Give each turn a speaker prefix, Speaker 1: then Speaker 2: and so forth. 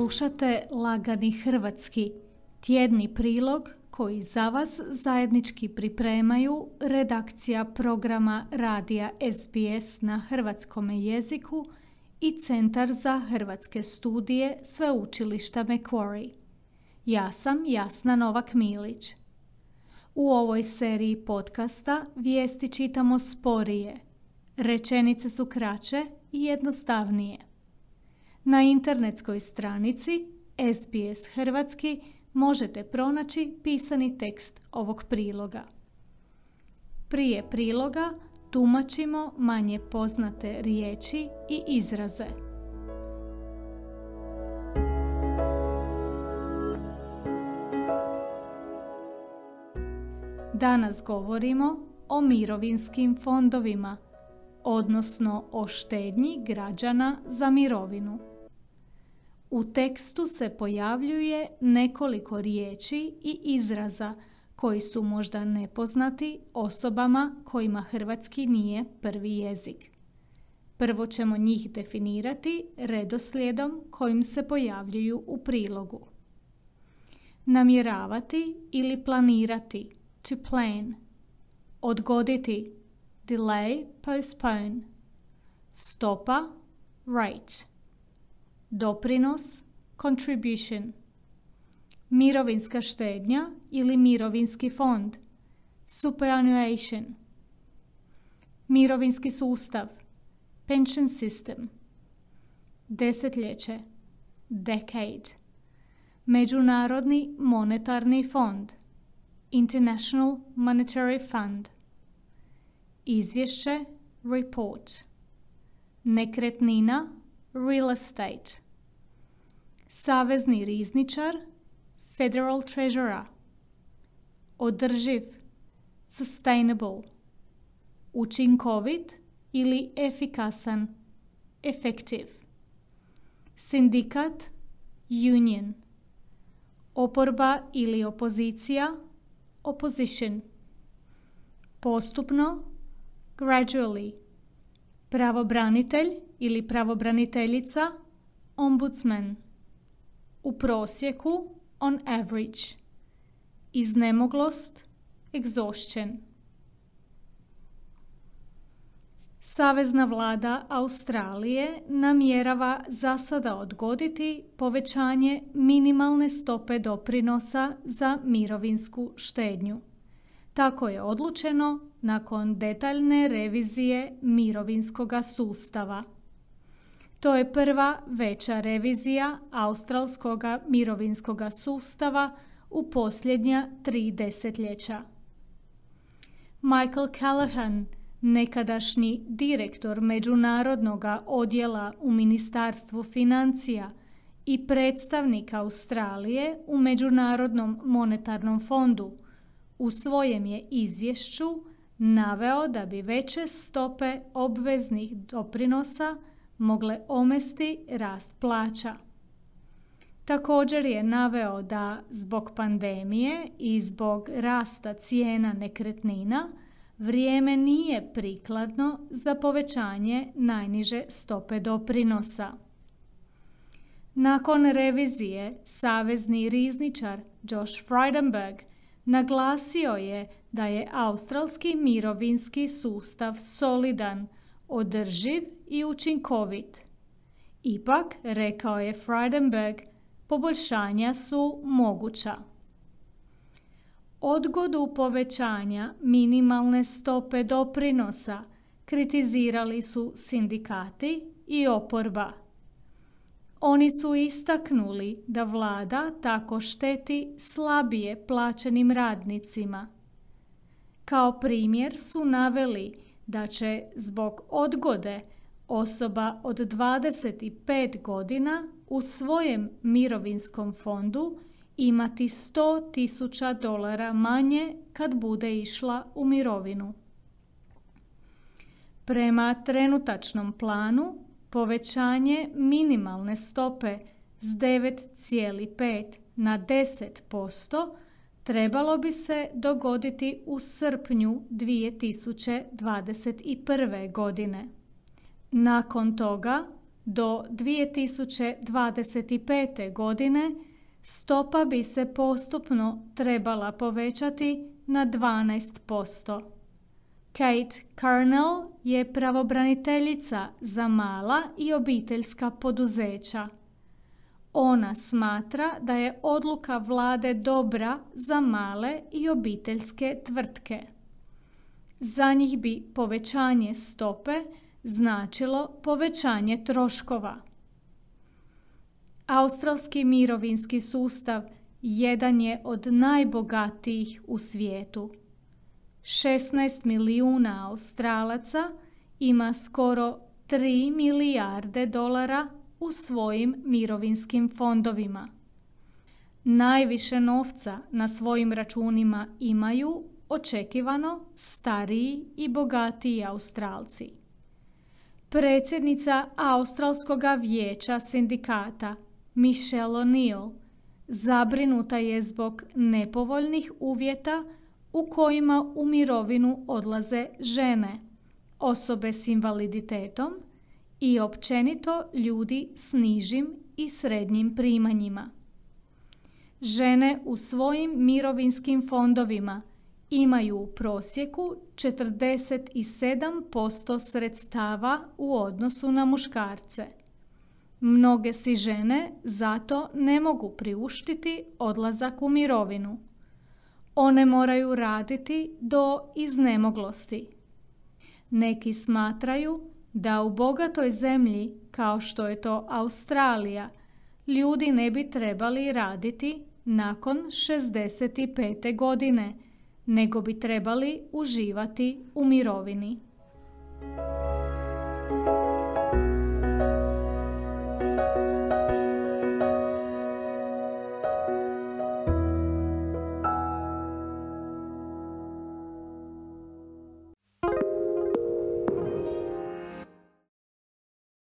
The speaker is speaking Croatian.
Speaker 1: Slušate Lagani Hrvatski, tjedni prilog koji za vas zajednički pripremaju redakcija programa Radija SBS na hrvatskom jeziku i Centar za hrvatske studije Sveučilišta Macquarie. Ja sam Jasna Novak-Milić. U ovoj seriji podcasta vijesti čitamo sporije. Rečenice su kraće i jednostavnije. Na internetskoj stranici SBS Hrvatski možete pronaći pisani tekst ovog priloga. Prije priloga tumačimo manje poznate riječi i izraze. Danas govorimo o mirovinskim fondovima, odnosno o štednji građana za mirovinu. U tekstu se pojavljuje nekoliko riječi i izraza koji su možda nepoznati osobama kojima hrvatski nije prvi jezik. Prvo ćemo njih definirati redoslijedom kojim se pojavljuju u prilogu. Namjeravati ili planirati to plan. Odgoditi delay, postpone. Stopa rate. Doprinos contribution. Mirovinska štednja ili mirovinski fond superannuation. Mirovinski sustav pension system. Desetljeće decade. Međunarodni monetarni fond International Monetary Fund. Izvješće report. Nekretnina real estate. Savezni rizničar Federal Treasurer. Održiv sustainable. Učinkovit ili efikasan effective. Sindikat union. Oporba ili opozicija opposition. Postupno gradually. Pravobranitelj ili pravobraniteljica ombudsman. U prosjeku on average. Iznemoglost exhaustion. Savezna vlada Australije namjerava za sada odgoditi povećanje minimalne stope doprinosa za mirovinsku štednju. Tako je odlučeno nakon detaljne revizije mirovinskoga sustava. To je prva veća revizija australskoga mirovinskoga sustava u posljednja tri desetljeća. Michael Callahan, nekadašnji direktor Međunarodnog odjela u Ministarstvu financija i predstavnik Australije u Međunarodnom monetarnom fondu, u svojem je izvješću naveo da bi veće stope obveznih doprinosa mogle omesti rast plaća. Također je naveo da zbog pandemije i zbog rasta cijena nekretnina vrijeme nije prikladno za povećanje najniže stope doprinosa. Nakon revizije, savezni rizničar Josh Frydenberg naglasio je da je australski mirovinski sustav solidan, održiv i učinkovit. Ipak, rekao je Frydenberg, poboljšanja su moguća. Odgodu povećanja minimalne stope doprinosa kritizirali su sindikati i oporba. Oni su istaknuli da vlada tako šteti slabije plaćenim radnicima. Kao primjer su naveli da će zbog odgode osoba od 25 godina u svojem mirovinskom fondu imati 100 tisuća dolara manje kad bude išla u mirovinu. Prema trenutačnom planu povećanje minimalne stope s 9,5 na 10% trebalo bi se dogoditi u srpnju 2021. godine. Nakon toga do 2025. godine stopa bi se postupno trebala povećati na 12%. Kate Carnell je pravobraniteljica za mala i obiteljska poduzeća. Ona smatra da je odluka vlade dobra za male i obiteljske tvrtke. Za njih bi povećanje stope značilo povećanje troškova. Australski mirovinski sustav jedan je od najbogatijih u svijetu. 16 milijuna Australaca ima skoro 3 milijarde dolara u svojim mirovinskim fondovima. Najviše novca na svojim računima imaju očekivano stariji i bogatiji Australci. Predsjednica Australskog vijeća sindikata Michelle O'Neill zabrinuta je zbog nepovoljnih uvjeta u kojima u mirovinu odlaze žene, osobe s invaliditetom i općenito ljudi s nižim i srednjim primanjima. Žene u svojim mirovinskim fondovima imaju u prosjeku 47% sredstava u odnosu na muškarce. Mnoge si žene zato ne mogu priuštiti odlazak u mirovinu. One moraju raditi do iznemoglosti. Neki smatraju da u bogatoj zemlji kao što je to Australija ljudi ne bi trebali raditi nakon 65. godine nego bi trebali uživati u mirovini.